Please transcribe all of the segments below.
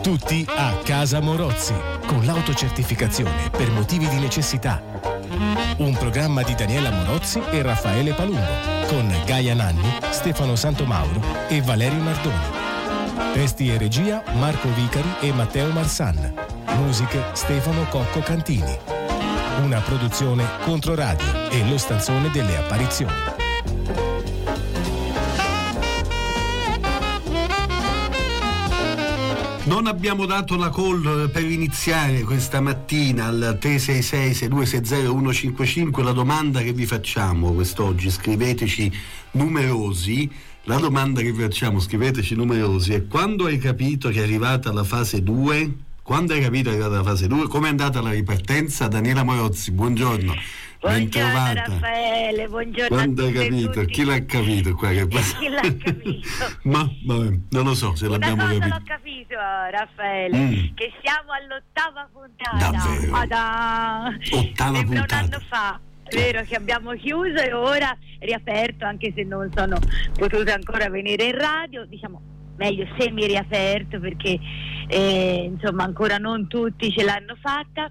Tutti a Casa Morozzi, con l'autocertificazione per motivi di necessità. Un programma di Daniela Morozzi e Raffaele Palumbo, con Gaia Nanni, Stefano Santomauro e Valerio Nardoni. Testi e regia Marco Vicari e Matteo Marsan. Musiche Stefano Cocco Cantini. Una produzione Controradio e lo stanzone delle apparizioni. Non abbiamo dato la call per iniziare questa mattina al 366 6260 155 la domanda che vi facciamo quest'oggi, scriveteci numerosi. La domanda che vi facciamo, scriveteci numerosi, è quando hai capito che è arrivata la fase 2? Quando hai capito che è arrivata la fase 2? Come è andata la ripartenza? Daniela Morozzi, buongiorno. Buongiorno Raffaele, buongiorno Quando hai capito? Chi l'ha capito qua? Che... Chi l'ha capito? Ma vabbè, non lo so se Una l'abbiamo cosa capito. l'ho capito Raffaele, Mm. che siamo all'ottava puntata. Davvero? Da... Ottava Sembra puntata. un anno fa. Vero che abbiamo chiuso e ora riaperto, anche se non sono potuta ancora venire in radio, diciamo meglio semi riaperto perché eh, insomma ancora non tutti ce l'hanno fatta.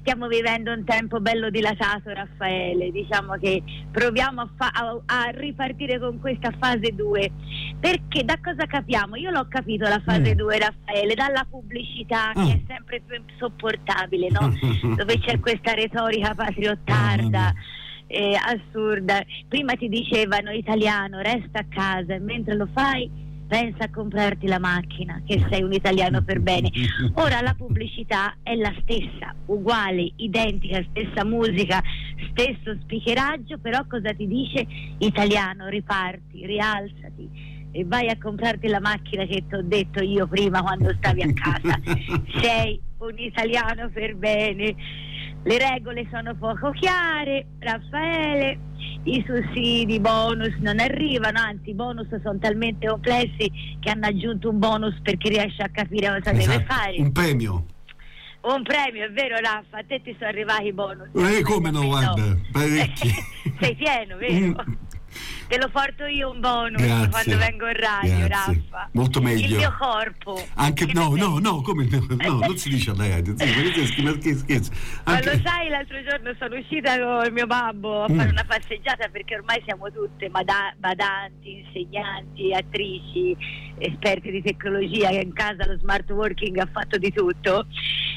Stiamo vivendo un tempo bello dilatato Raffaele, diciamo che proviamo a, fa- a- a ripartire con questa fase 2 perché da cosa capiamo? Io l'ho capito la fase Mm. 2 Raffaele, dalla pubblicità Ah. che è sempre più insopportabile, no? dove c'è questa retorica patriottarda. eh, assurda. Prima ti dicevano italiano, resta a casa, e mentre lo fai pensa a comprarti la macchina, che sei un italiano per bene. Ora la pubblicità è la stessa, uguale, identica, stessa musica, stesso speakeraggio, però cosa ti dice? Italiano, riparti, rialzati e vai a comprarti la macchina che ti ho detto io prima quando stavi a casa. Sei un italiano per bene. Le regole sono poco chiare, Raffaele, i sussidi, bonus non arrivano, anzi i bonus sono talmente complessi che hanno aggiunto un bonus perché riesce a capire cosa deve Esatto, fare. Un premio. Un premio, è vero Raffa, a te ti sono arrivati i bonus. Eh, come no, guarda, parecchi. Sei pieno, vero? Mm. Te lo porto io un bonus Grazie, quando vengo in radio, grazie. Raffa. Molto meglio. Il mio corpo. Anche Che no, no, no, come no, no, non si dice alla radio, sì, perché scherzi, ma Anche- lo sai, l'altro giorno sono uscita con il mio babbo a Mm. fare una passeggiata perché ormai siamo tutte bada- badanti, insegnanti, attrici, esperti di tecnologia che in casa lo smart working ha fatto di tutto.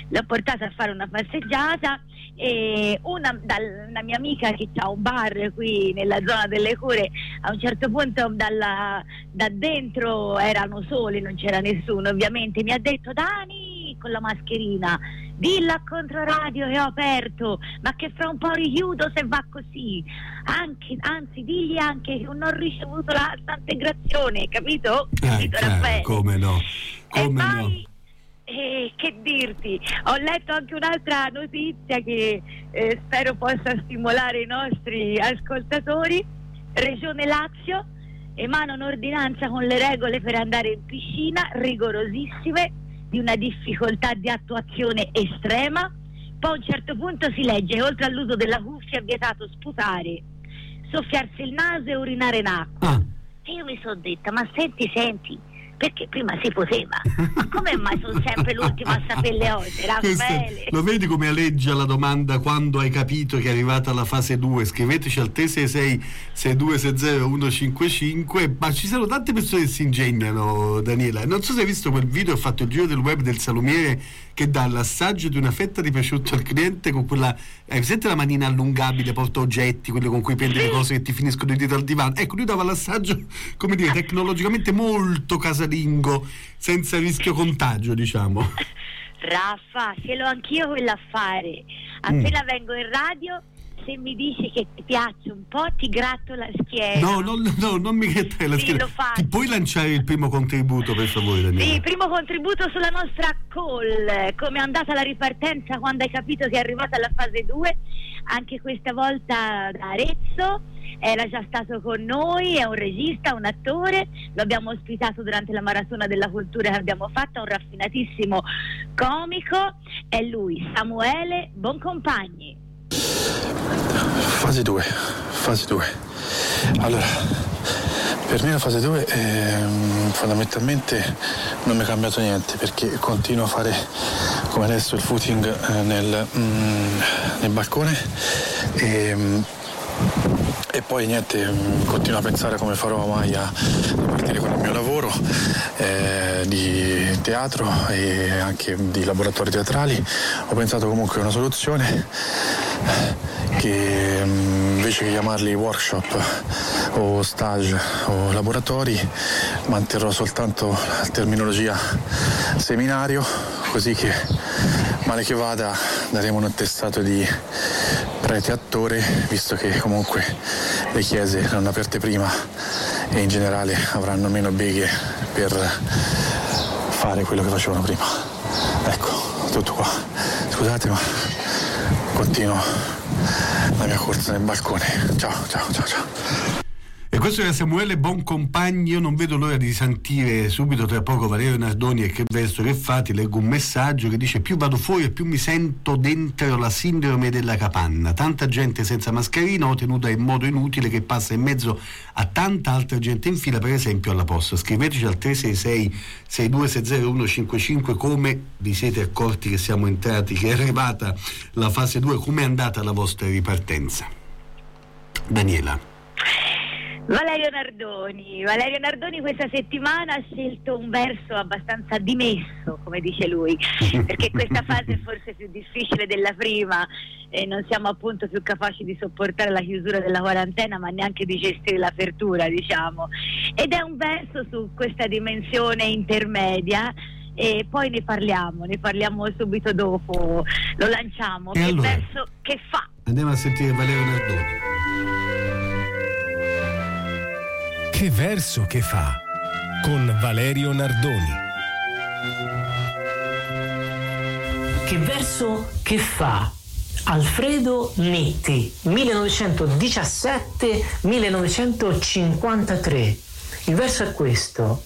L'ho portata a fare una passeggiata e una, dal- una mia amica che ha un bar qui nella zona delle cure a un certo punto dalla- da dentro erano soli, non c'era nessuno ovviamente, mi ha detto Dani con la mascherina Dilla a Controradio che ho aperto, ma che fra un po' richiudo se va così. Anche, anzi, digli anche che non ho ricevuto la santa integrazione, capito? Eh, Capito, Raffaele? come no, E come no. poi, eh, che dirti, ho letto anche un'altra notizia che eh, spero possa stimolare i nostri ascoltatori. Regione Lazio emana un'ordinanza con le regole per andare in piscina rigorosissime, di una difficoltà di attuazione estrema. Poi a un certo punto si legge che oltre all'uso della cuffia è vietato sputare, soffiarsi il naso e urinare in acqua. Ah, E io mi sono detta, ma senti, senti, perché prima si poteva. Ma come mai sono sempre l'ultimo a sapere le cose, Raffaele? lo vedi come aleggia la domanda quando hai capito che è arrivata la fase 2? Scriveteci al 366 6260 155, ma ci sono tante persone che si ingegnano, Daniela. Non so se hai visto quel video, ho fatto il giro del web del salumiere che dà l'assaggio di una fetta di prosciutto al cliente con quella, hai presente la manina allungabile, porta oggetti, quelle con cui prendi le cose che ti finiscono dietro al divano? Ecco, lui dava l'assaggio, come dire, tecnologicamente molto casalingo, senza rischio contagio, diciamo. Raffa, ce l'ho anch'io quell'affare. Appena vengo in radio se mi dici che ti piace un po', ti gratto la schiena. No, no, no, non mi grattai la Sì, schiena. Ti puoi lanciare il primo contributo, per favore, Daniela? Sì, primo contributo sulla nostra call. Come è andata la ripartenza quando hai capito che è arrivata alla fase 2? Anche questa volta da Arezzo. Era già stato con noi, è un regista, un attore. Lo abbiamo ospitato durante la maratona della cultura che abbiamo fatto, un raffinatissimo comico. È lui, Samuele Boncompagni. Fase 2, fase 2. Allora, per me la fase 2 ehm, fondamentalmente non mi è cambiato niente perché continuo a fare come adesso il footing eh, nel, mm, nel balcone e, mm, e poi niente, continuo a pensare come farò mai a partire con il mio lavoro eh, di teatro e anche di laboratori teatrali. Ho pensato comunque a una soluzione che mm, invece che chiamarli workshop o stage o laboratori manterrò soltanto la terminologia seminario così che male che vada daremo un attestato di prete attore visto che comunque le chiese erano aperte prima e in generale avranno meno beghe per fare quello che facevano prima ecco tutto qua scusate ma continuo la mia corsa nel balcone. Ciao, ciao, ciao, ciao. E questo era Samuele Boncompagni, io non vedo l'ora di sentire subito tra poco Valerio Nardoni e che verso che fa, ti leggo un messaggio che dice più vado fuori e più mi sento dentro la sindrome della capanna, tanta gente senza mascherina o tenuta in modo inutile che passa in mezzo a tanta altra gente in fila, per esempio alla posta. Scriveteci al 366 6260 come vi siete accorti che siamo entrati, che è arrivata la fase 2, come è andata la vostra ripartenza. Daniela. Valerio Nardoni. Valerio Nardoni questa settimana ha scelto un verso abbastanza dimesso, come dice lui, perché questa fase è forse più difficile della prima e non siamo appunto più capaci di sopportare la chiusura della quarantena, ma neanche di gestire l'apertura, diciamo. Ed è un verso su questa dimensione intermedia e poi ne parliamo, ne parliamo subito dopo, lo lanciamo. E che allora? verso che fa? Andiamo a sentire Valerio Nardoni. Che verso che fa? Con Valerio Nardoni. Che verso che fa? Alfredo Nitti, 1917-1953. Il verso è questo.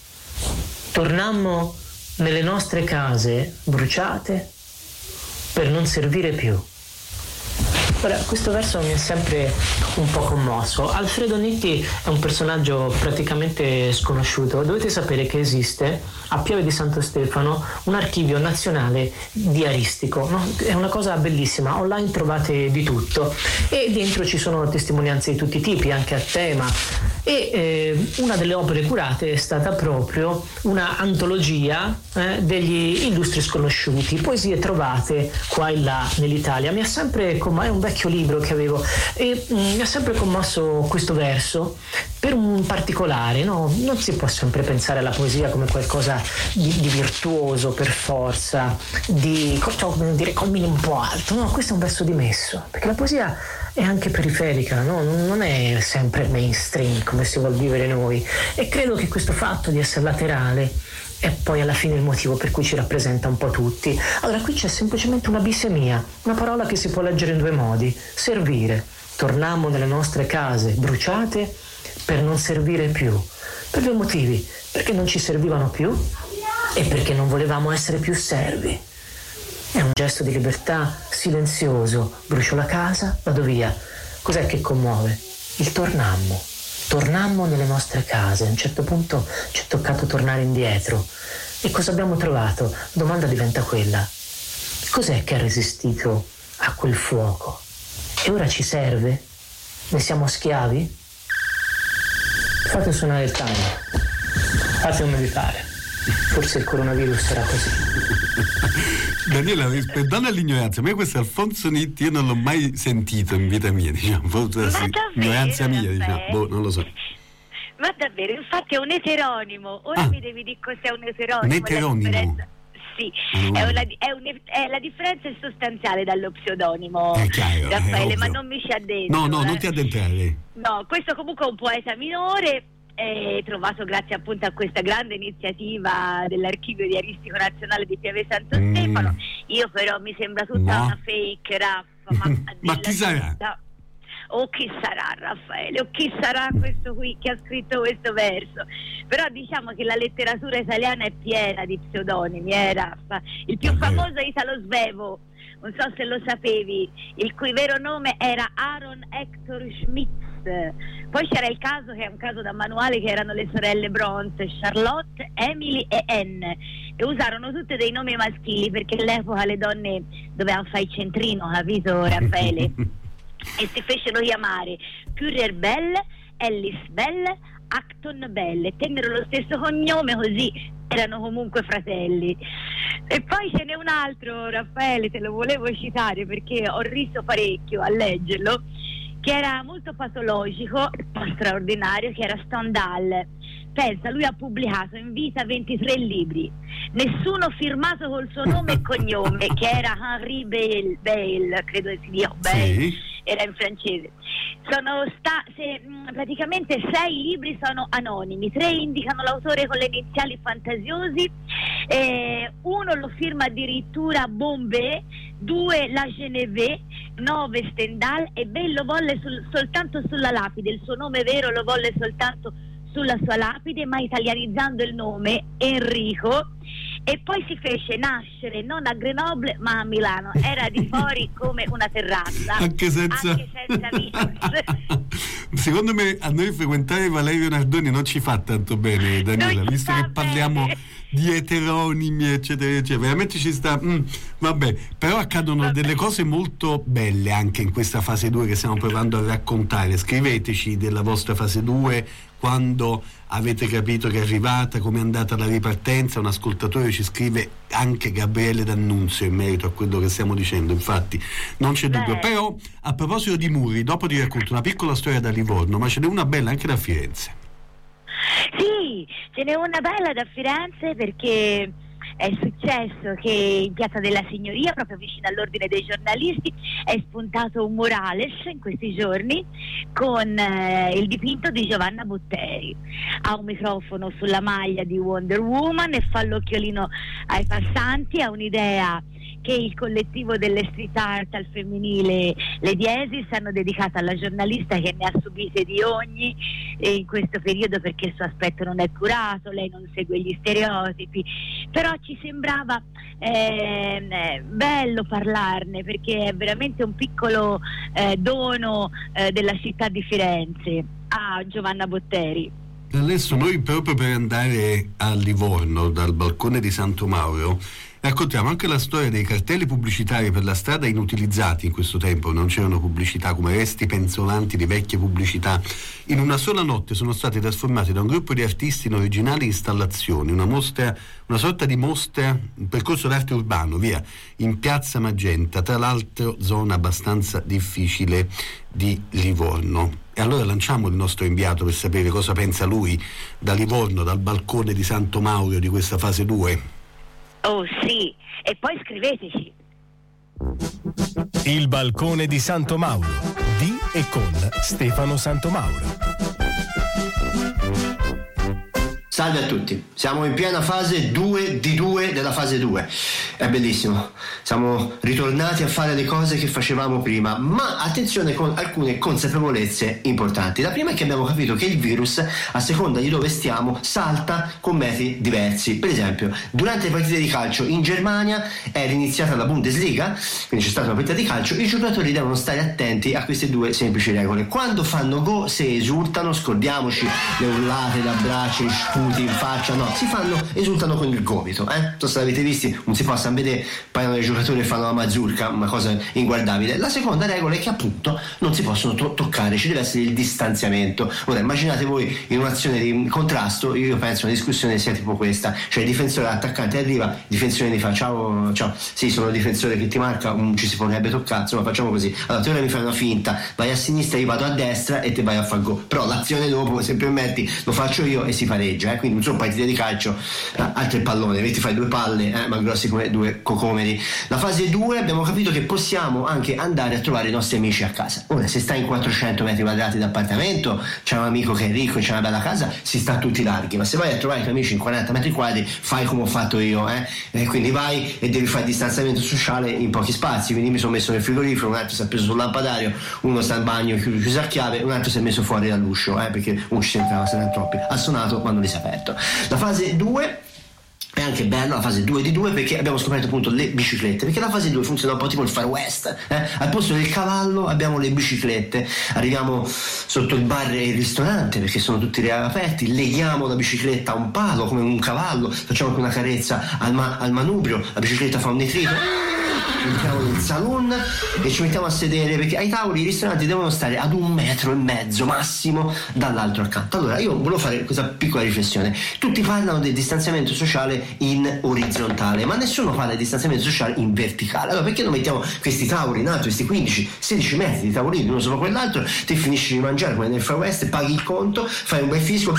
Tornammo nelle nostre case bruciate per non servire più. Ora, questo verso mi ha sempre un po' commosso. Alfredo Nitti è un personaggio praticamente sconosciuto. Dovete sapere che esiste a Pieve di Santo Stefano un archivio nazionale diaristico. no? È una cosa bellissima. Online trovate di tutto e dentro ci sono testimonianze di tutti i tipi, anche a tema. E eh, una delle opere curate è stata proprio una antologia eh, degli illustri sconosciuti, poesie trovate qua e là nell'Italia. Mi ha sempre commo- è un vecchio libro che avevo e mm, mi ha sempre commosso questo verso per un particolare, no? non si può sempre pensare alla poesia come qualcosa di, di virtuoso per forza, di cioè, dire, culmine un po' alto, no, questo è un verso dimesso, perché la poesia è anche periferica, no? non è sempre mainstream come si vuol vivere noi e credo che questo fatto di essere laterale è poi alla fine il motivo per cui ci rappresenta un po' tutti. Allora qui c'è semplicemente una bisemia, una parola che si può leggere in due modi, servire. Tornammo nelle nostre case bruciate per non servire più. Per due motivi, perché non ci servivano più e perché non volevamo essere più servi. È un gesto di libertà silenzioso. Brucio la casa, vado via. Cos'è che commuove? Il tornammo. Tornammo nelle nostre case. A un certo punto ci è toccato tornare indietro. E cosa abbiamo trovato? La domanda diventa quella. Cos'è che ha resistito a quel fuoco? E ora ci serve? Ne siamo schiavi? Fate suonare il timer. Fate meditare. Forse il coronavirus sarà così. Daniela, perdona l'ignoranza, ma io questo Alfonso Nitti io non l'ho mai sentito in vita mia, diciamo, forse sì, ignoranza mia, diciamo, boh, non lo so. Ma davvero, infatti è un eteronimo. Ora Ah. mi devi dire cos'è un eteronimo. Un eteronimo. sì, è una, è un, è, la differenza è sostanziale dallo pseudonimo, chiaro, Raffaele, ma non mi ci addentro. No, no, eh. non ti addentrare. No, questo comunque è un poeta minore eh, trovato grazie appunto a questa grande iniziativa dell'archivio diaristico nazionale di Piave Santo Mm. Stefano. Io però mi sembra tutta No. una fake Raffa. Ma, Ma chi sarà? verità- O chi sarà Raffaele, o chi sarà questo qui che ha scritto questo verso. Però diciamo che la letteratura italiana è piena di pseudonimi, eh Raffa. Il più famoso è Italo Svevo, non so se lo sapevi, il cui vero nome era Aaron Hector Schmitz. Poi c'era il caso, che è un caso da manuale, che erano le sorelle Bronte, Charlotte, Emily e Anne. E usarono tutte dei nomi maschili perché all'epoca le donne dovevano fare il centrino, capito Raffaele? e si fecero chiamare Currier Bell, Ellis Bell, Acton Bell e tennero lo stesso cognome così erano comunque fratelli. E poi ce n'è un altro, Raffaele, te lo volevo citare perché ho riso parecchio a leggerlo, che era molto patologico, straordinario, che era Stendhal. Pensa, lui ha pubblicato in vita 23 libri, nessuno firmato col suo nome e cognome, che era Henri Bale, Bale credo si dia Bale Sì. era in francese. Sono sta- se, praticamente sei libri sono anonimi, tre indicano l'autore con le iniziali fantasiosi, eh, uno lo firma addirittura Bombay, due La Geneve, nove Stendhal e Ben lo volle sul- soltanto sulla lapide, il suo nome vero lo volle soltanto sulla sua lapide, ma italianizzando il nome Enrico. E poi si fece nascere non a Grenoble ma a Milano, era di fuori come una terrazza, Anche senza... anche senza. Secondo me a noi frequentare Valerio Nardoni non ci fa tanto bene, Daniela, visto che parliamo bene. Di eteronimi, eccetera, eccetera. Veramente ci sta. mm, vabbè, però accadono Vabbè. delle cose molto belle anche in questa fase 2 che stiamo provando a raccontare. Scriveteci della vostra fase 2 quando avete capito che è arrivata, come è andata la ripartenza. Un ascoltatore ci scrive anche Gabriele D'Annunzio in merito a quello che stiamo dicendo, infatti non c'è dubbio. Beh. Però a proposito di muri, dopo ti racconto una piccola storia da Livorno, ma ce n'è una bella anche da Firenze. Sì, ce n'è una bella da Firenze perché è successo che in Piazza della Signoria, proprio vicino all'Ordine dei giornalisti, è spuntato un murales in questi giorni con eh, il dipinto di Giovanna Botteri. Ha un microfono sulla maglia di Wonder Woman e fa l'occhiolino ai passanti, ha un'idea che il collettivo delle street art al femminile Le Diesis hanno dedicato alla giornalista che ne ha subite di ogni eh, in questo periodo perché il suo aspetto non è curato, lei non segue gli stereotipi, però ci sembrava ehm, eh, bello parlarne perché è veramente un piccolo eh, dono eh, della città di Firenze a Giovanna Botteri. Adesso noi proprio per andare a Livorno dal balcone di Santo Mauro raccontiamo anche la storia dei cartelli pubblicitari per la strada inutilizzati in questo tempo, non c'erano pubblicità come resti penzolanti di vecchie pubblicità. In una sola notte sono stati trasformati da un gruppo di artisti in originali installazioni, una mostra, una sorta di mostra, un percorso d'arte urbano, via, in piazza Magenta, tra l'altro zona abbastanza difficile di Livorno. E allora lanciamo il nostro inviato per sapere cosa pensa lui da Livorno, dal balcone di Santo Mauro di questa fase 2. Oh sì, e poi scriveteci. Il balcone di Santo Mauro di e con Stefano Santomauro. Salve a tutti, siamo in piena fase 2 di 2 della fase 2. È bellissimo, siamo ritornati a fare le cose che facevamo prima, ma attenzione con alcune consapevolezze importanti. La prima è che abbiamo capito che il virus, a seconda di dove stiamo, salta con metodi diversi. Per esempio, durante le partite di calcio in Germania era iniziata la Bundesliga, quindi c'è stata una partita di calcio, i giocatori devono stare attenti a queste due semplici regole. Quando fanno go, se esultano, scordiamoci le urlate, gli abbracci, sputi in faccia, no, si fanno, esultano con il gomito, eh? Non se l'avete visti, un si a vedere, parlano dei giocatori giocatori fanno la mazurka, una cosa inguardabile. La seconda regola è che appunto non si possono to- toccare, ci deve essere il distanziamento. Ora immaginate voi in un'azione di contrasto, io penso una discussione sia tipo questa, cioè il difensore l'attaccante arriva, il difensore gli fa ciao, ciao, sì sono il difensore che ti marca, um, ci si potrebbe toccare, insomma facciamo così. Allora te ora mi fai una finta, vai a sinistra, io vado a destra e te vai a far gol. Però l'azione dopo, se permetti, lo faccio io e si pareggia, eh? Quindi non sono partite di calcio, eh, altri pallone, vedi fai due palle, eh, ma grossi come due cocomeri. La fase 2 abbiamo capito che possiamo anche andare a trovare i nostri amici a casa. Ora, se stai in 400 metri quadrati d'appartamento, c'è un amico che è ricco c'è una bella casa, si sta tutti larghi, ma se vai a trovare i tuoi amici in 40 metri quadri, fai come ho fatto io, eh? E quindi vai e devi fare distanziamento sociale in pochi spazi, quindi mi sono messo nel frigorifero, un altro si è preso sul lampadario, uno sta in bagno chiuso a chiave, un altro si è messo fuori dall'uscio, eh? perché un ci entrava, se ne troppi. Ha suonato non li si aperto. La fase 2 è anche bello la fase 2 di 2 perché abbiamo scoperto appunto le biciclette perché la fase 2 funziona un po' tipo il far west eh? al posto del cavallo abbiamo le biciclette arriviamo sotto il bar e il ristorante perché sono tutti aperti leghiamo la bicicletta a un palo come un cavallo facciamo anche una carezza al, ma- al manubrio la bicicletta fa un nitrito entriamo nel saloon e ci mettiamo a sedere perché ai tavoli i ristoranti devono stare ad un metro e mezzo massimo dall'altro accanto. Allora io volevo fare questa piccola riflessione. Tutti parlano del distanziamento sociale in orizzontale, ma nessuno parla del distanziamento sociale in verticale. Allora perché non mettiamo questi tavoli in alto, questi 15, 16 metri di tavolini uno sopra quell'altro, te finisci di mangiare come nel Far West, paghi il conto, fai un bel fisco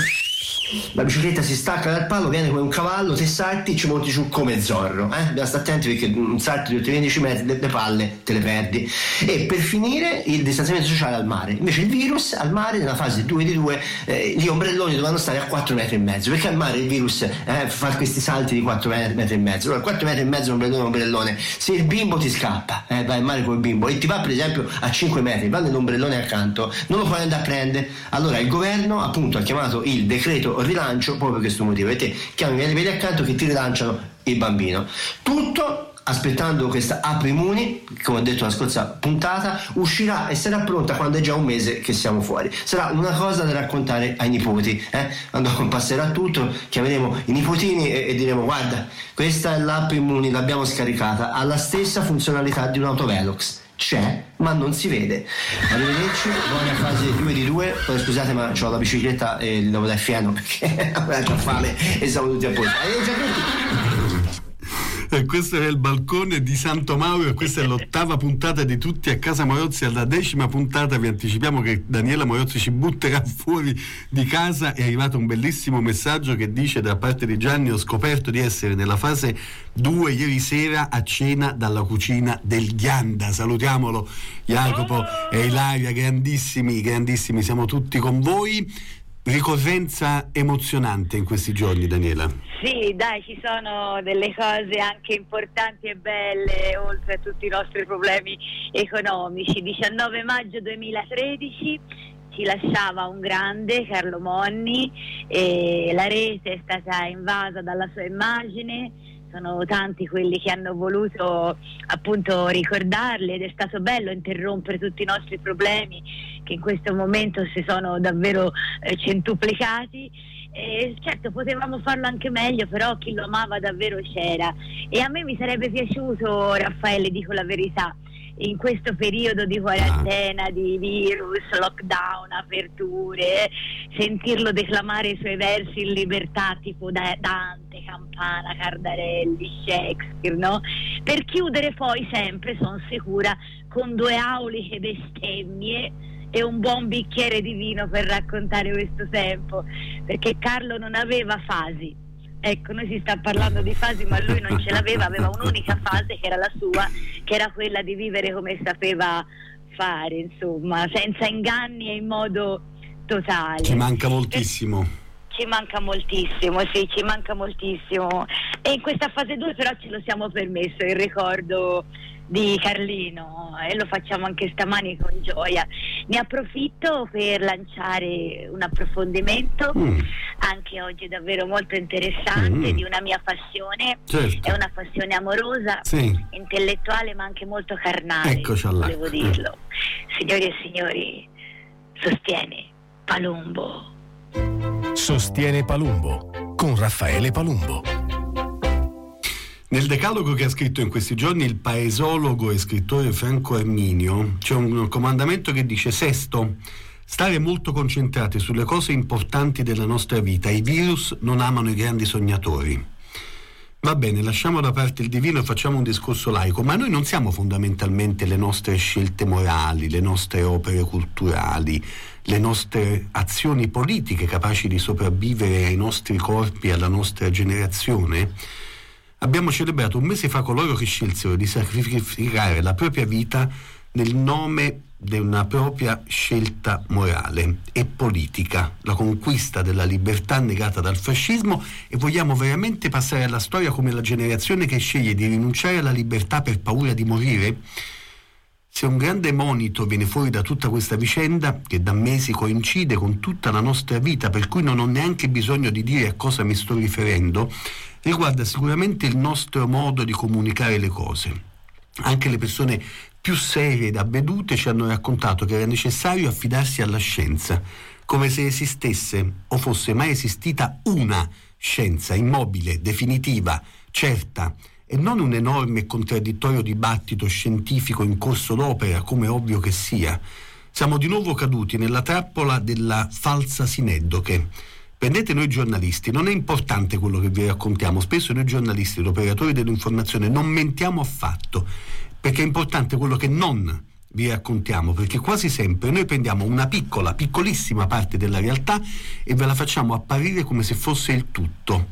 la bicicletta si stacca dal palo, viene come un cavallo, te salti, ci monti giù come Zorro. Eh? Bisogna stare attenti perché un salto di oltre 15 metri, le, le palle te le perdi. E per finire il distanziamento sociale al mare. Invece il virus al mare, nella fase 2 di 2, eh, gli ombrelloni dovevano stare a 4 metri e mezzo, perché al mare il virus eh, fa questi salti di 4 metri e mezzo. Allora 4 metri e mezzo ombrellone, ombrellone. Se il bimbo ti scappa, eh, vai al mare con il bimbo e ti va per esempio a 5 metri, va nell'ombrellone accanto, non lo puoi andare a prendere. Allora il governo appunto ha chiamato il decreto rilancio proprio per questo motivo. E te chiami i vedi accanto che ti rilanciano il bambino. Tutto aspettando questa app immuni come ho detto la scorsa puntata uscirà e sarà pronta quando è già un mese che siamo fuori. Sarà una cosa da raccontare ai nipoti eh? quando passerà tutto chiameremo i nipotini e, e diremo guarda questa è l'app immuni l'abbiamo scaricata ha la stessa funzionalità di un autovelox c'è ma non si vede. Arrivederci. Buona fase 2 di 2 poi scusate ma ho la bicicletta e devo dare fieno perché ho già fame e siamo tutti a posto. Arrivederci a tutti questo è il balcone di Santo Mauro questa è l'ottava puntata di Tutti a casa Morozzi. Alla decima puntata vi anticipiamo che Daniela Morozzi ci butterà fuori di casa. È arrivato un bellissimo messaggio che dice da parte di Gianni ho scoperto di essere nella fase 2 ieri sera a cena dalla cucina del Ghianda. Salutiamolo Jacopo e Ilaria, grandissimi, grandissimi, siamo tutti con voi. Ricorrenza emozionante in questi giorni, Daniela. Sì, dai, ci sono delle cose anche importanti e belle, oltre a tutti i nostri problemi economici. 19 maggio 2013 ci lasciava un grande, Carlo Monni, e la rete è stata invasa dalla sua immagine. Sono tanti quelli che hanno voluto appunto ricordarli ed è stato bello interrompere tutti i nostri problemi che in questo momento si sono davvero eh, centuplicati. Eh, certo potevamo farlo anche meglio, però chi lo amava davvero c'era. E a me mi sarebbe piaciuto, Raffaele, dico la verità, in questo periodo di quarantena, di virus, lockdown, aperture, sentirlo declamare i suoi versi in libertà, tipo da Dante, Campana, Cardarelli, Shakespeare, no? Per chiudere poi sempre, sono sicura, con due auliche bestemmie e un buon bicchiere di vino per raccontare questo tempo, perché Carlo non aveva fasi. Ecco, noi si sta parlando di fasi, ma lui non ce l'aveva, aveva un'unica fase che era la sua, che era quella di vivere come sapeva fare, insomma, senza inganni e in modo totale. Ci manca moltissimo. Ci manca moltissimo, sì, ci manca moltissimo. E in questa fase 2 però ce lo siamo permesso il ricordo di Carlino e lo facciamo anche stamani con gioia. Ne approfitto per lanciare un approfondimento, Mm. anche oggi davvero molto interessante, Mm. di una mia passione. Certo. È una passione amorosa, Sì. intellettuale ma anche molto carnale, Eccoci volevo dirlo. Signori e signori, sostiene Palumbo. Sostiene Palumbo con Raffaele Palumbo. Nel decalogo che ha scritto in questi giorni il paesologo e scrittore Franco Arminio c'è un comandamento che dice sesto, stare molto concentrati sulle cose importanti della nostra vita. I virus non amano i grandi sognatori. Va bene, lasciamo da parte il divino e facciamo un discorso laico, ma noi non siamo fondamentalmente le nostre scelte morali, le nostre opere culturali, le nostre azioni politiche capaci di sopravvivere ai nostri corpi e alla nostra generazione? Abbiamo celebrato un mese fa coloro che scelsero di sacrificare la propria vita nel nome di una propria scelta morale e politica, la conquista della libertà negata dal fascismo e vogliamo veramente passare alla storia come la generazione che sceglie di rinunciare alla libertà per paura di morire? Se un grande monito viene fuori da tutta questa vicenda, che da mesi coincide con tutta la nostra vita, per cui non ho neanche bisogno di dire a cosa mi sto riferendo, riguarda sicuramente il nostro modo di comunicare le cose. Anche le persone più serie ed avvedute ci hanno raccontato che era necessario affidarsi alla scienza, come se esistesse o fosse mai esistita una scienza immobile, definitiva, certa, e non un enorme e contraddittorio dibattito scientifico in corso d'opera, come ovvio che sia. Siamo di nuovo caduti nella trappola della falsa sineddoche Prendete noi giornalisti, non è importante quello che vi raccontiamo, spesso noi giornalisti, operatori dell'informazione, non mentiamo affatto, perché è importante quello che non vi raccontiamo, perché quasi sempre noi prendiamo una piccola, piccolissima parte della realtà e ve la facciamo apparire come se fosse il tutto.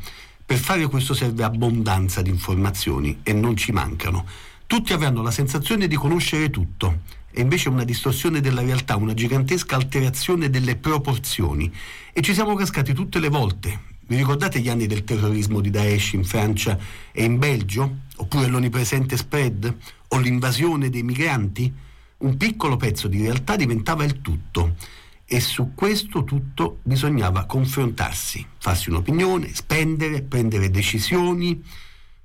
Per fare questo serve abbondanza di informazioni e non ci mancano. Tutti avranno la sensazione di conoscere tutto, e invece una distorsione della realtà, una gigantesca alterazione delle proporzioni. E ci siamo cascati tutte le volte. Vi ricordate gli anni del terrorismo di Daesh in Francia e in Belgio? Oppure l'onnipresente spread? O l'invasione dei migranti? Un piccolo pezzo di realtà diventava il tutto e su questo tutto bisognava confrontarsi, farsi un'opinione, spendere, prendere decisioni,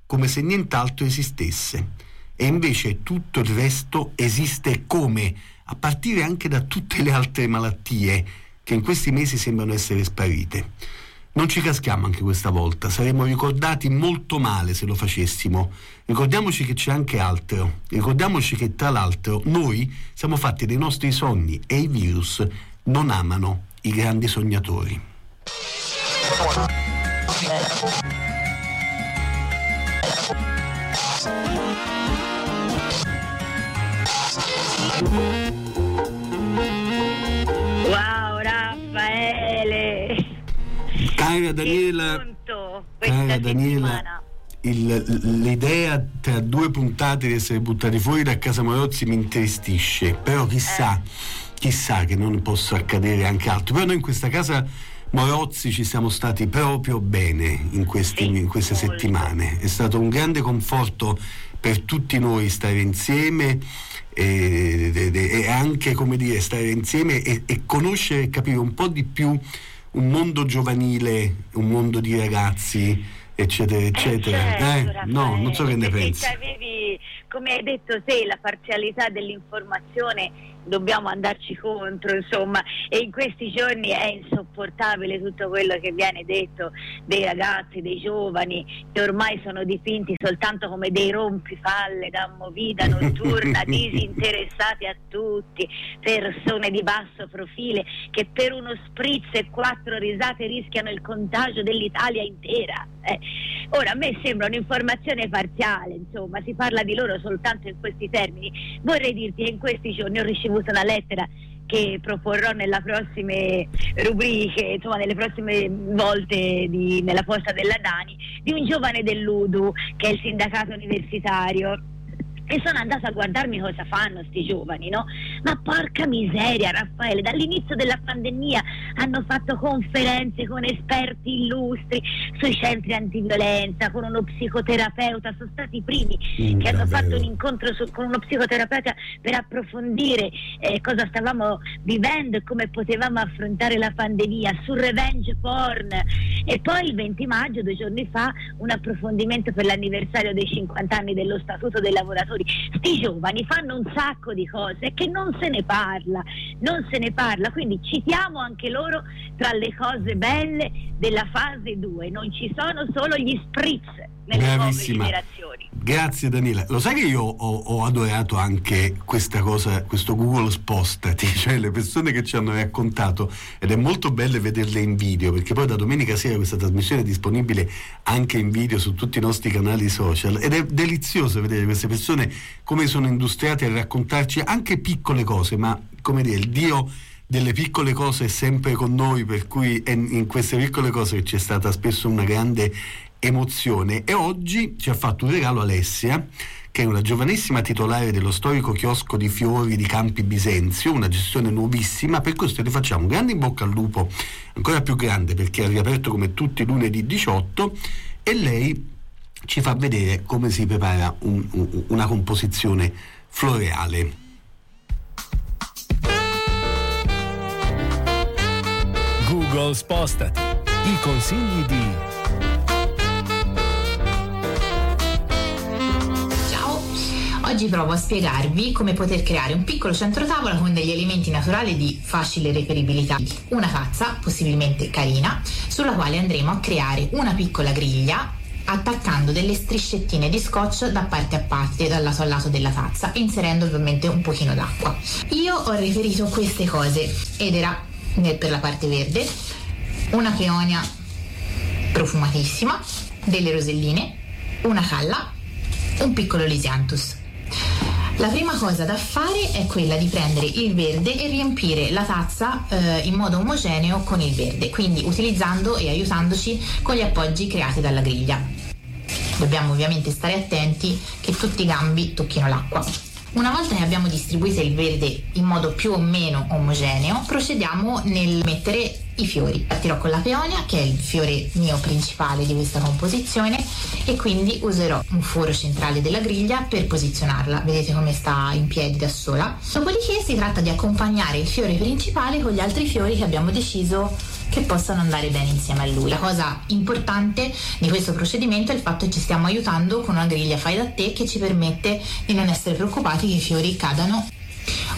come se nient'altro esistesse e invece tutto il resto esiste come, a partire anche da tutte le altre malattie che in questi mesi sembrano essere sparite. Non ci caschiamo anche questa volta, saremmo ricordati molto male se lo facessimo. Ricordiamoci che c'è anche altro, ricordiamoci che tra l'altro noi siamo fatti dei nostri sogni e i virus non amano i grandi sognatori. Wow Raffaele! Cara Daniela, cara Daniela il, l'idea tra due puntate di essere buttati fuori da casa Morozzi mi intristisce, però chissà, eh. chissà che non possa accadere anche altro. Però noi in questa casa Morozzi ci siamo stati proprio bene in, questi, sì, in queste molto. settimane. È stato un grande conforto per tutti noi stare insieme e, e, e anche come dire, stare insieme e, e conoscere e capire un po' di più un mondo giovanile, un mondo di ragazzi eccetera eccetera eh, certo, eh? no non so che ne pensi avevi, come hai detto te la parzialità dell'informazione dobbiamo andarci contro, insomma, e in questi giorni è insopportabile tutto quello che viene detto dei ragazzi, dei giovani, che ormai sono dipinti soltanto come dei rompifalle da movida notturna, disinteressati a tutti, persone di basso profile che per uno spritz e quattro risate rischiano il contagio dell'Italia intera. Eh. Ora a me sembra un'informazione parziale, insomma, si parla di loro soltanto in questi termini. Vorrei dirti che in questi giorni ho ricevuto una lettera che proporrò nelle prossime rubriche, insomma nelle prossime volte di, nella posta della Dani, di un giovane dell'Udu che è il sindacato universitario e sono andata a guardarmi cosa fanno sti giovani, no? Ma porca miseria, Raffaele, dall'inizio della pandemia hanno fatto conferenze con esperti illustri sui centri antiviolenza, con uno psicoterapeuta, sono stati i primi mm, che hanno fatto un incontro su, con uno psicoterapeuta per approfondire eh, cosa stavamo vivendo e come potevamo affrontare la pandemia, sul revenge porn. E poi il 20 maggio, due giorni fa, un approfondimento per l'anniversario dei 50 anni dello Statuto dei lavoratori lavoratori. Sti giovani fanno un sacco di cose che non se ne parla, non se ne parla, quindi citiamo anche loro tra le cose belle della fase 2, non ci sono solo gli spritz nelle generazioni. Grazie Daniela. Lo sai che io ho, ho, adorato anche questa cosa, questo Google Spostati, cioè le persone che ci hanno raccontato ed è molto bello vederle in video perché poi da domenica sera questa trasmissione è disponibile anche in video su tutti i nostri canali social ed è delizioso vedere queste persone come sono industriate a raccontarci anche piccole cose, ma come dire, il Dio delle piccole cose è sempre con noi, per cui è in queste piccole cose che c'è stata spesso una grande emozione e oggi ci ha fatto un regalo Alessia che è una giovanissima titolare dello storico chiosco di fiori di Campi Bisenzio, una gestione nuovissima, per questo le facciamo un grande in bocca al lupo, ancora più grande perché ha riaperto come tutti lunedì 18 e lei ci fa vedere come si prepara un, un, una composizione floreale. Google spostati. I consigli di Oggi provo a spiegarvi come poter creare un piccolo centro tavola con degli elementi naturali di facile reperibilità. Una tazza, possibilmente carina, sulla quale andremo a creare una piccola griglia attaccando delle striscettine di scotch da parte a parte, dal lato a lato della tazza, inserendo ovviamente un pochino d'acqua. Io ho riferito queste cose ed era per la parte verde una peonia profumatissima, delle roselline, una calla, un piccolo lisianthus. La prima cosa da fare è quella di prendere il verde e riempire la tazza eh, in modo omogeneo con il verde, quindi utilizzando e aiutandoci con gli appoggi creati dalla griglia. Dobbiamo ovviamente stare attenti che tutti i gambi tocchino l'acqua. Una volta che abbiamo distribuito il verde in modo più o meno omogeneo, procediamo nel mettere i fiori. Partirò con la peonia, che è il fiore mio principale di questa composizione, e quindi userò un foro centrale della griglia per posizionarla. Vedete come sta in piedi da sola. Dopodiché si tratta di accompagnare il fiore principale con gli altri fiori che abbiamo deciso che possano andare bene insieme a lui. La cosa importante di questo procedimento è il fatto che ci stiamo aiutando con una griglia fai da te che ci permette di non essere preoccupati che i fiori cadano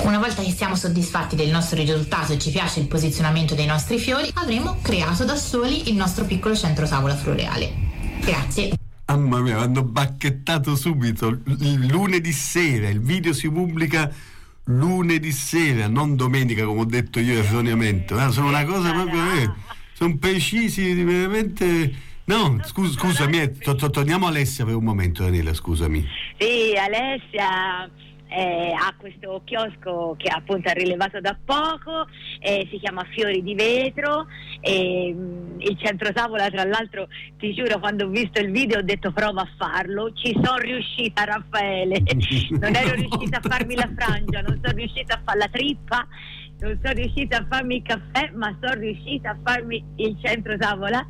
una volta che siamo soddisfatti del nostro risultato e ci piace il posizionamento dei nostri fiori, avremo creato da soli il nostro piccolo centro tavola floreale. Grazie. Mamma mia, hanno bacchettato subito. Il lunedì sera, il video si pubblica lunedì sera, non domenica come ho detto io erroneamente. Eh, sono una cosa proprio... Eh, sono precisi, veramente... No, scus- scusami, eh, to- to- torniamo a Alessia per un momento, Daniela, scusami. Sì, Alessia eh, ha questo chiosco che appunto ha rilevato da poco, eh, si chiama Fiori di Vetro, eh, il centro tavola tra l'altro ti giuro quando ho visto il video ho detto prova a farlo, ci sono riuscita Raffaele, non ero riuscita a farmi la frangia, non sono riuscita a fare la trippa, non sono riuscita a farmi il caffè, ma sono riuscita a farmi il centro tavola.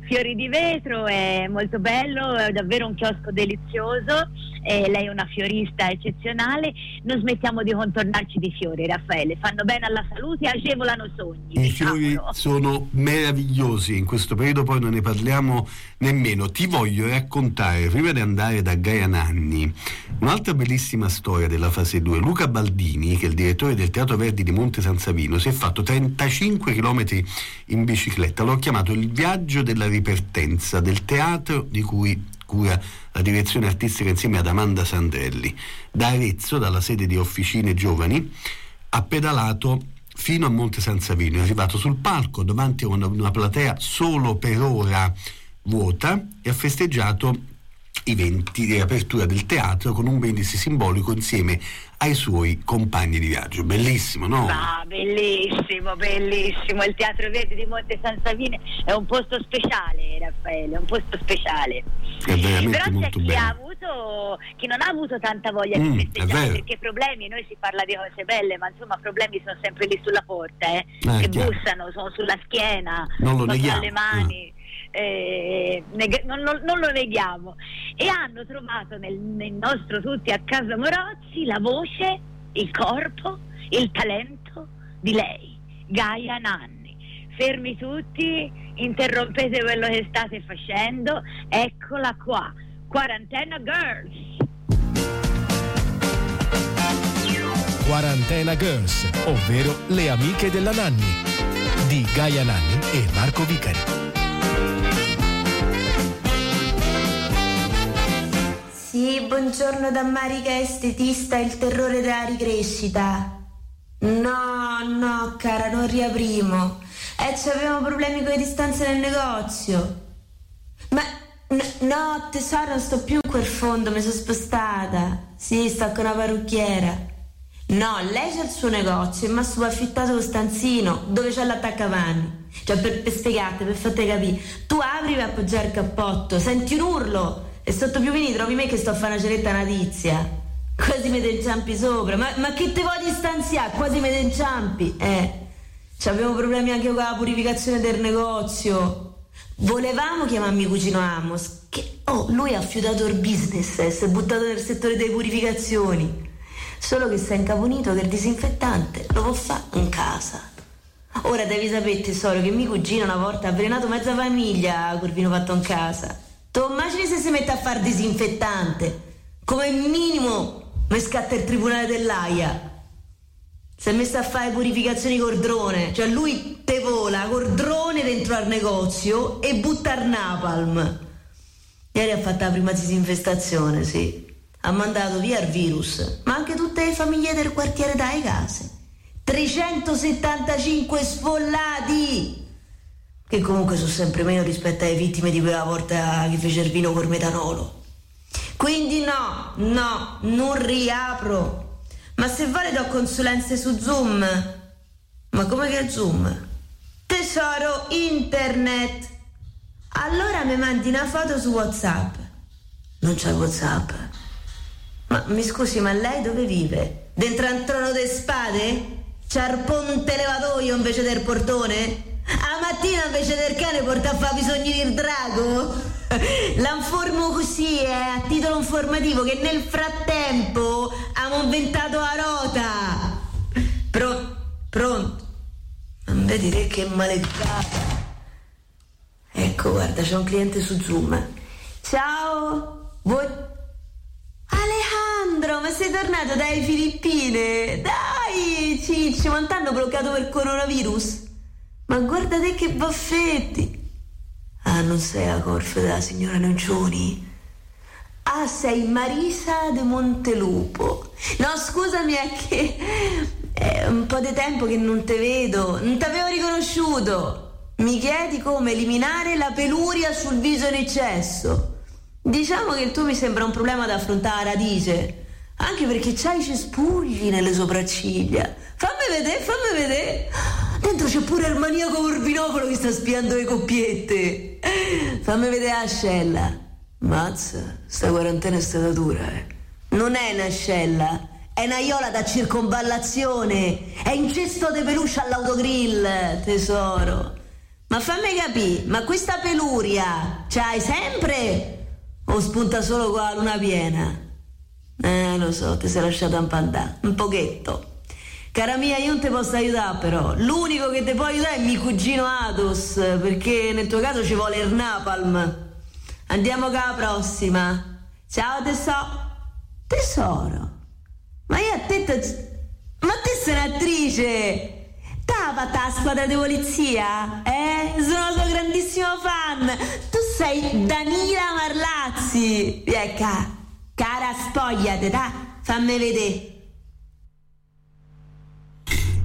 Fiori di vetro è molto bello, è davvero un chiosco delizioso, eh, lei è una fiorista eccezionale, non smettiamo di contornarci di fiori Raffaele, fanno bene alla salute e agevolano sogni. I fiori sono meravigliosi, in questo periodo poi non ne parliamo nemmeno. Ti voglio raccontare, prima di andare da Gaia Nanni, un'altra bellissima storia della fase 2. Luca Baldini, che è il direttore del Teatro Verdi di Monte San Savino, si è fatto 35 km in bicicletta, l'ho chiamato il viaggio della ripertenza del teatro di cui cura la direzione artistica insieme ad Amanda Sandrelli. Da Arezzo, dalla sede di Officine Giovani, ha pedalato fino a Monte San Savino, è arrivato sul palco davanti a una, una platea solo per ora vuota e ha festeggiato i 20 di apertura del teatro con un brindisi simbolico insieme ai suoi compagni di viaggio. Bellissimo, no? Ah, bellissimo, bellissimo. Il Teatro Verde di Monte San Savino è un posto speciale, Raffaele, è un posto speciale. È veramente Però molto c'è chi, bello. ha avuto, chi non ha avuto tanta voglia Mm, di festeggiare, perché problemi, noi si parla di cose belle, ma insomma problemi sono sempre lì sulla porta, eh, Ah, che chiaro. bussano, sono sulla schiena, Non lo sono neghiamo, alle mani. Eh, neg- non, non- non lo neghiamo e hanno trovato nel, nel nostro tutti a casa Morozzi la voce, il corpo, il talento di lei, Gaia Nanni. Fermi tutti, interrompete quello che state facendo, eccola qua, Quarantena Girls. Quarantena Girls, ovvero le amiche della Nanni, di Gaia Nanni e Marco Vicari. Sì, buongiorno da Marica estetista, il terrore della ricrescita. No, no, cara, non riaprimo. Eh, avevamo problemi con le distanze nel negozio. Ma n- no, tesoro, non sto più in quel fondo, mi sono spostata. Sì, sto con una parrucchiera. No, lei c'ha il suo negozio e mi ha subaffittato lo stanzino dove c'è l'attaccavanni. Cioè, per, per spiegarti, per farti capire, tu apri per appoggiare il cappotto, senti un urlo e sotto più piumini trovi me che sto a fare una ceretta natizia. Quasi me te inciampi sopra. Ma, ma che te vuoi distanziare? Quasi me te inciampi. Eh. C'avevo problemi anche con la purificazione del negozio. Volevamo chiamarmi cugino Amos. Che, oh, lui ha fiutato il business e si è buttato nel settore delle purificazioni. Solo che si è incaponito che il disinfettante lo può fare in casa. Ora devi sapere, tesoro, che mio cugino una volta ha avvelenato mezza famiglia col vino fatto in casa. Tu immagini se si mette a fare disinfettante? Come minimo mi scatta il tribunale dell'AIA. Si è messo a fare purificazioni col drone, cioè lui te vola col drone dentro al negozio e butta il napalm. Ieri ha fatto la prima disinfestazione, sì. Ha mandato via il virus, ma anche tutte le famiglie del quartiere dai case. 375 sfollati! Che comunque sono sempre meno rispetto alle vittime di quella volta che fece il vino col metanolo. Quindi no, no, non riapro. Ma se vuole do consulenze su Zoom. Ma come che Zoom? Tesoro internet. Allora mi mandi una foto su WhatsApp. Non c'è WhatsApp. Ma mi scusi, ma lei dove vive? Dentro al trono de spade? C'è il ponte levatoio invece del portone? A mattina invece del cane porta a fare bisogni del drago? La informo così, eh, a titolo informativo, che nel frattempo abbiamo inventato la rota. Pro- pronto? Non vedi che maleducata. Ecco, guarda, c'è un cliente su Zoom. Ciao, vuoi... Ma sei tornato dalle Filippine? Dai, Cicci, ma t'hanno bloccato per coronavirus? Ma guarda te che baffetti! Ah, non sei la corfa della signora Nocioni? Ah, sei Marisa de Montelupo. No, scusami, è che è un po' di tempo che non te vedo. Non t'avevo riconosciuto. Mi chiedi come eliminare la peluria sul viso in eccesso. Diciamo che tuo mi sembra un problema da affrontare a radice, anche perché c'hai i cespugli nelle sopracciglia. Fammi vedere, fammi vedere. Dentro c'è pure il maniaco col binocolo che sta spiando le coppiette. Fammi vedere l'ascella. Mazza, sta quarantena è stata dura, eh. Non è un'ascella, è una iola da circonvallazione. È in cesto di peluche all'autogrill, tesoro. Ma fammi capire, ma questa peluria c'hai sempre o spunta solo con la luna piena? Eh, lo so, ti sei lasciata impandare, un pochetto. Cara mia, io non ti posso aiutare però. L'unico che ti può aiutare è mio cugino Atos, perché nel tuo caso ci vuole il napalm. Andiamo con la prossima. Ciao tesoro. Tesoro. Ma io a te... Te... Ma te sei un'attrice! Fatta la squadra di polizia? Eh? Sono la sua grandissimo fan! Tu sei Danila Marlazzi! Ecca, cara spogliate, da, fammi vedere.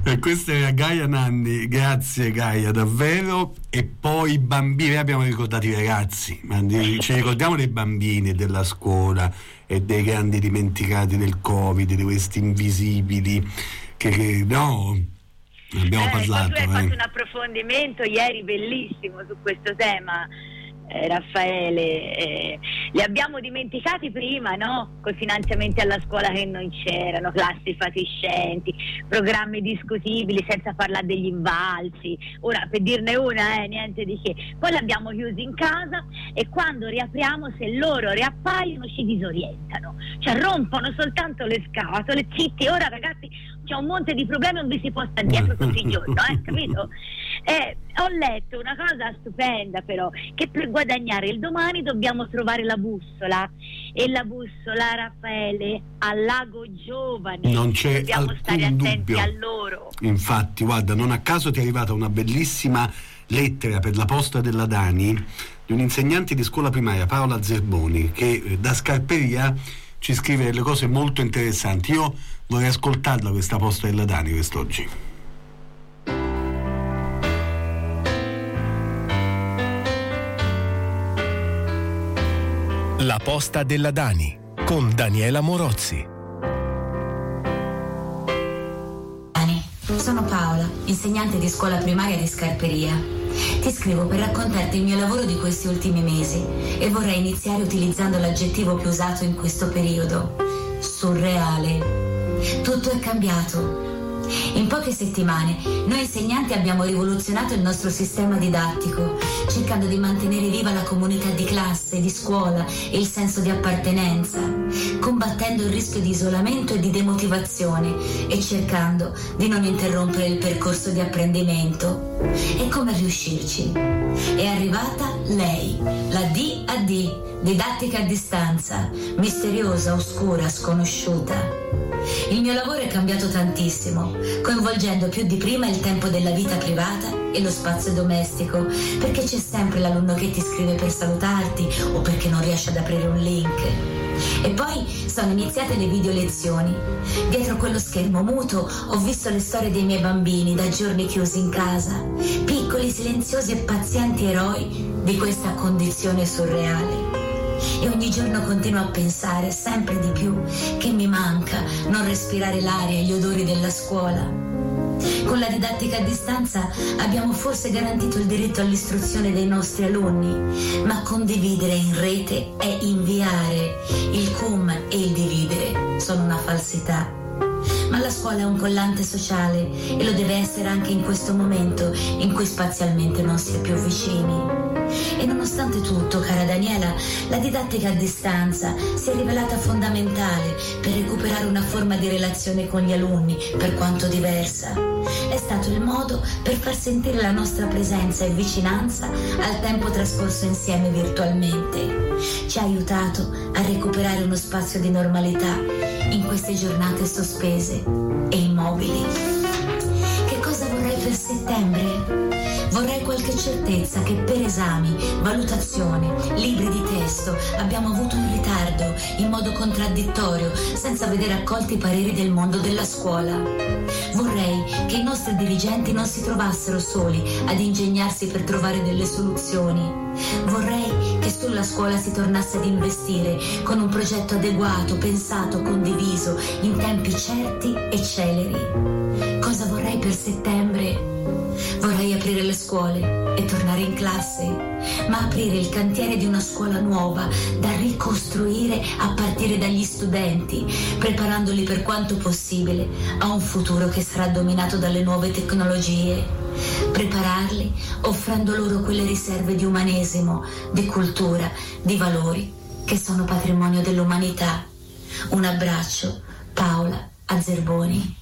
E questa era Gaia Nanni, grazie Gaia davvero. E poi i bambini, abbiamo ricordato i ragazzi, ci ricordiamo dei bambini della scuola e dei grandi dimenticati del Covid, di questi invisibili che, che no, abbiamo eh, parlato. Tu hai eh. fatto un approfondimento ieri bellissimo su questo tema eh, Raffaele, eh, li abbiamo dimenticati prima, no? Con i finanziamenti alla scuola che non c'erano, classi fatiscenti, programmi discutibili senza parlare degli invalsi. Ora, per dirne una, eh, niente di che. Poi li abbiamo chiusi in casa e quando riapriamo, se loro riappaiono, ci disorientano. Cioè rompono soltanto le scatole, zitti. Ora ragazzi c'è un monte di problemi, non vi si può stare dietro tutti i giorni, eh, capito? Eh, ho letto una cosa stupenda però, che per guadagnare il domani dobbiamo trovare la bussola e la bussola Raffaele al lago giovane. Non c'è dobbiamo alcun stare attenti dubbio. a loro. Infatti, guarda, non a caso ti è arrivata una bellissima lettera per la posta della Dani di un insegnante di scuola primaria, Paola Zerboni, che eh, da Scarperia ci scrive delle cose molto interessanti. Io vorrei ascoltarla questa posta della Dani quest'oggi. La posta della Dani con Daniela Morozzi. Sono Paola, insegnante di scuola primaria di Scarperia. Ti scrivo per raccontarti il mio lavoro di questi ultimi mesi e vorrei iniziare utilizzando l'aggettivo più usato in questo periodo, surreale. Tutto è cambiato. In poche settimane noi insegnanti abbiamo rivoluzionato il nostro sistema didattico, cercando di mantenere viva la comunità di classe, di scuola e il senso di appartenenza, combattendo il rischio di isolamento e di demotivazione e cercando di non interrompere il percorso di apprendimento. E come riuscirci? È arrivata lei, la DAD, didattica a distanza, misteriosa, oscura, sconosciuta. Il mio lavoro è cambiato tantissimo, coinvolgendo più di prima il tempo della vita privata e lo spazio domestico, perché c'è sempre l'alunno che ti scrive per salutarti o perché non riesce ad aprire un link. E poi sono iniziate le video lezioni. Dietro quello schermo muto ho visto le storie dei miei bambini da giorni chiusi in casa, piccoli, silenziosi e pazienti eroi di questa condizione surreale. E ogni giorno continuo a pensare sempre di più che mi manca non respirare l'aria e gli odori della scuola. Con la didattica a distanza abbiamo forse garantito il diritto all'istruzione dei nostri alunni, ma condividere in rete e inviare il cum e il dividere sono una falsità. Ma la scuola è un collante sociale e lo deve essere anche in questo momento in cui spazialmente non si è più vicini. E nonostante tutto, cara Daniela, la didattica a distanza si è rivelata fondamentale per recuperare una forma di relazione con gli alunni, per quanto diversa. È stato il modo per far sentire la nostra presenza e vicinanza al tempo trascorso insieme virtualmente. Ci ha aiutato a recuperare uno spazio di normalità in queste giornate sospese e immobili. Per settembre? Vorrei qualche certezza che per esami, valutazione, libri di testo abbiamo avuto un ritardo in modo contraddittorio senza vedere accolti i pareri del mondo della scuola. Vorrei che i nostri dirigenti non si trovassero soli ad ingegnarsi per trovare delle soluzioni. Vorrei che sulla scuola si tornasse ad investire con un progetto adeguato, pensato, condiviso, in tempi certi e celeri. Cosa vorrei per settembre? Vorrei aprire le scuole e tornare in classe, ma aprire il cantiere di una scuola nuova da ricostruire a partire dagli studenti, preparandoli per quanto possibile a un futuro che sarà dominato dalle nuove tecnologie. Prepararli offrendo loro quelle riserve di umanesimo, di cultura, di valori che sono patrimonio dell'umanità. Un abbraccio, Paola Azzerboni.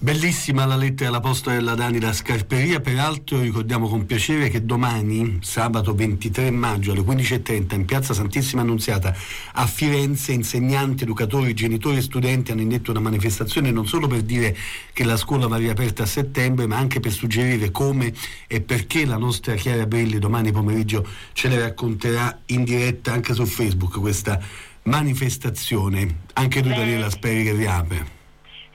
Bellissima la lettera alla posta della Dani da Scarperia, peraltro ricordiamo con piacere che domani, sabato 23 maggio alle 15.30 in piazza Santissima Annunziata a Firenze, insegnanti, educatori, genitori e studenti hanno indetto una manifestazione non solo per dire che la scuola va riaperta a settembre, ma anche per suggerire come e perché la nostra Chiara Brilli domani pomeriggio ce le racconterà in diretta anche su Facebook questa manifestazione. Anche tu. Daniela speri che riapre.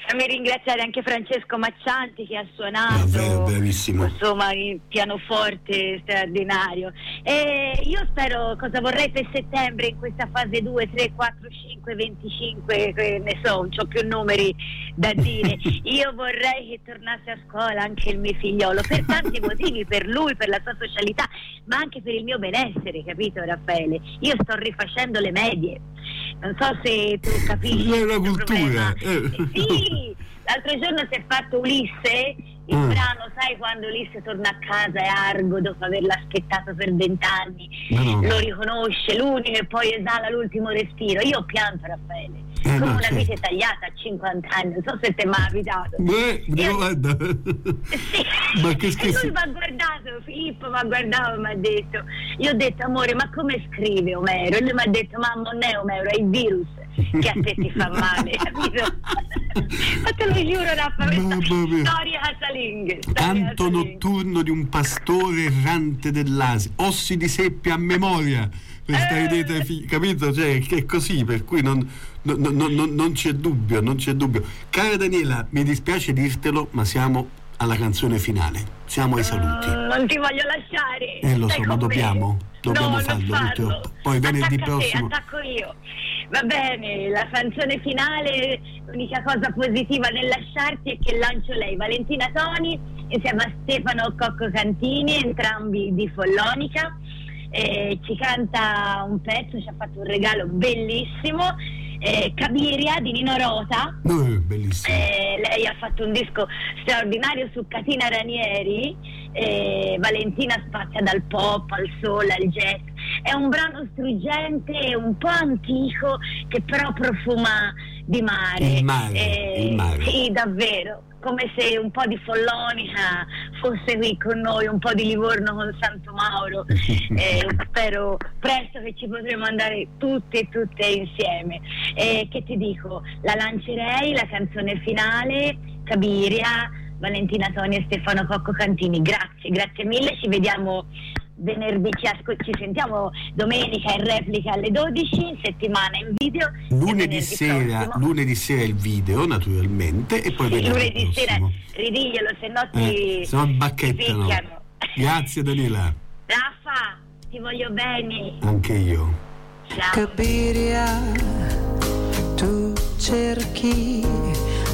Fammi ringraziare anche Francesco Maccianti che ha suonato. Davvero. Insomma, il pianoforte straordinario. E io spero cosa vorrei per settembre in questa fase 2, 3, 4, 5, 25, che ne so, non ho più numeri da dire. Io vorrei che tornasse a scuola anche il mio figliolo per tanti motivi, per lui, per la sua socialità, ma anche per il mio benessere, capito Raffaele? Io sto rifacendo le medie. Non so se tu capisci. È questo cultura. eh. Sì, l'altro giorno si è fatto Ulisse, il Mm. brano, sai quando Ulisse torna a casa e Argo dopo averla aspettato per vent'anni, Madonna. lo riconosce, l'unico e poi esala l'ultimo respiro. Io pianto Raffaele, Eh, come no, una certo. vite tagliata a 50 anni, non so se ti è mai capitato. Beh, Io- guarda. Sì. Ma che E scherzi. lui mi ha guardato Filippo mi ha guardato e mi ha detto, io ho detto amore ma come scrive Omero? E lui mi ha detto mamma non è Omero, è il virus che a te ti fa male, capito? ma te lo giuro Raffa, storia casalinghe. Canto notturno di un pastore errante dell'Asia, ossi di seppia a memoria questa eh. idea, capito? Cioè, che è così, per cui non, non, non, non, c'è dubbio, non c'è dubbio. Cara Daniela, mi dispiace dirtelo, ma siamo alla canzone finale. Siamo ai saluti. Uh, non ti voglio lasciare. Eh lo so, ma dobbiamo. Dobbiamo no, farlo, farlo. Poi venerdì Attacca prossimo. Te, attacco io. Va bene, la canzone finale, l'unica cosa positiva nel lasciarti è che lancio lei, Valentina Toni, insieme a Stefano Cocco Cantini, entrambi di Follonica. Eh, ci canta un pezzo, ci ha fatto un regalo bellissimo eh, Cabiria di Nino Rota. Uh, bellissimo. Eh, lei ha fatto un disco straordinario su Catina Ranieri. Eh, Valentina spazia dal pop al soul al jazz. È un brano struggente, un po' antico, che però profuma di mare. Il mare, eh, il mare. Sì, davvero come se un po' di Follonica fosse qui con noi, un po' di Livorno con Santo Mauro. Eh, spero presto che ci potremo andare tutte e tutte insieme. Eh, che ti dico? La lancerei, la canzone finale, Cabiria, Valentina Toni e Stefano Cocco Cantini. Grazie, grazie mille, ci vediamo venerdì ci, ascol- ci, sentiamo domenica in replica alle 12, in settimana in video. Lunedì sera, lunedì sera il video naturalmente e poi sì, lunedì sera ridiglielo se no ti, eh, se no bacchettano. Grazie Daniela. Raffa, ti voglio bene. Anche io. Ciao. Capiria, tu cerchi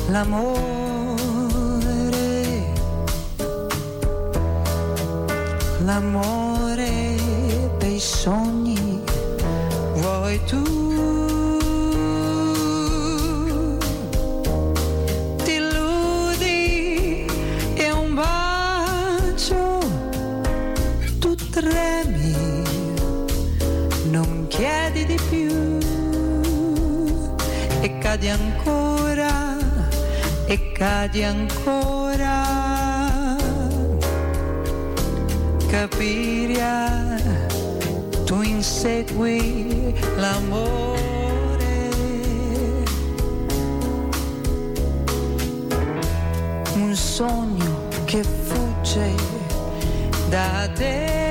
l'amore l'amore dei sogni vuoi tu? Ti illudi e un bacio tu tremi non chiedi di più e cadi ancora e cadi ancora Capiria, tu insegui l'amore. Un sogno che fugge da te.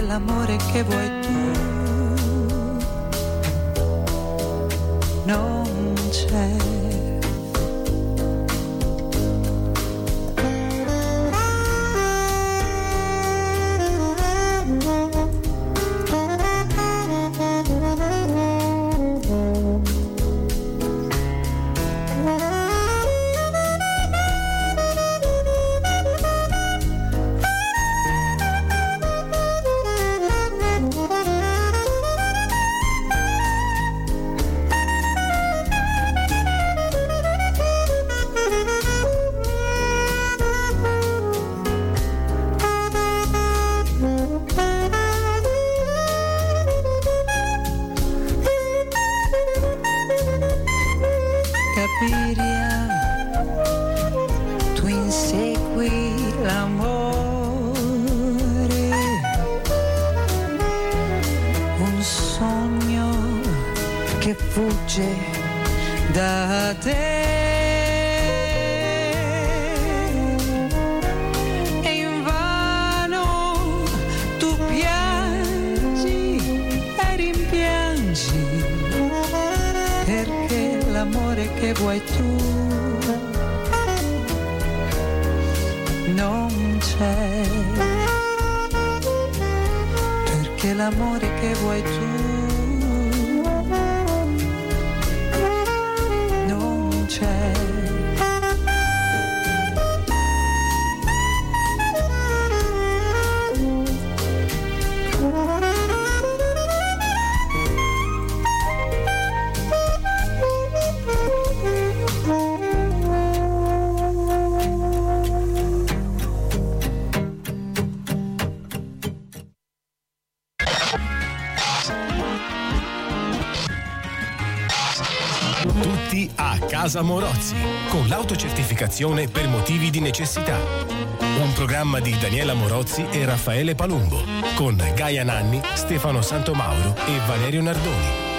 L'amore che vuoi tu un sogno che fugge da te. L'amore che vuoi tu non c'è l'amore che vuoi tu Casa Morozzi, con l'autocertificazione per motivi di necessità. Un programma di Daniela Morozzi e Raffaele Palumbo, con Gaia Nanni, Stefano Santomauro e Valerio Nardoni.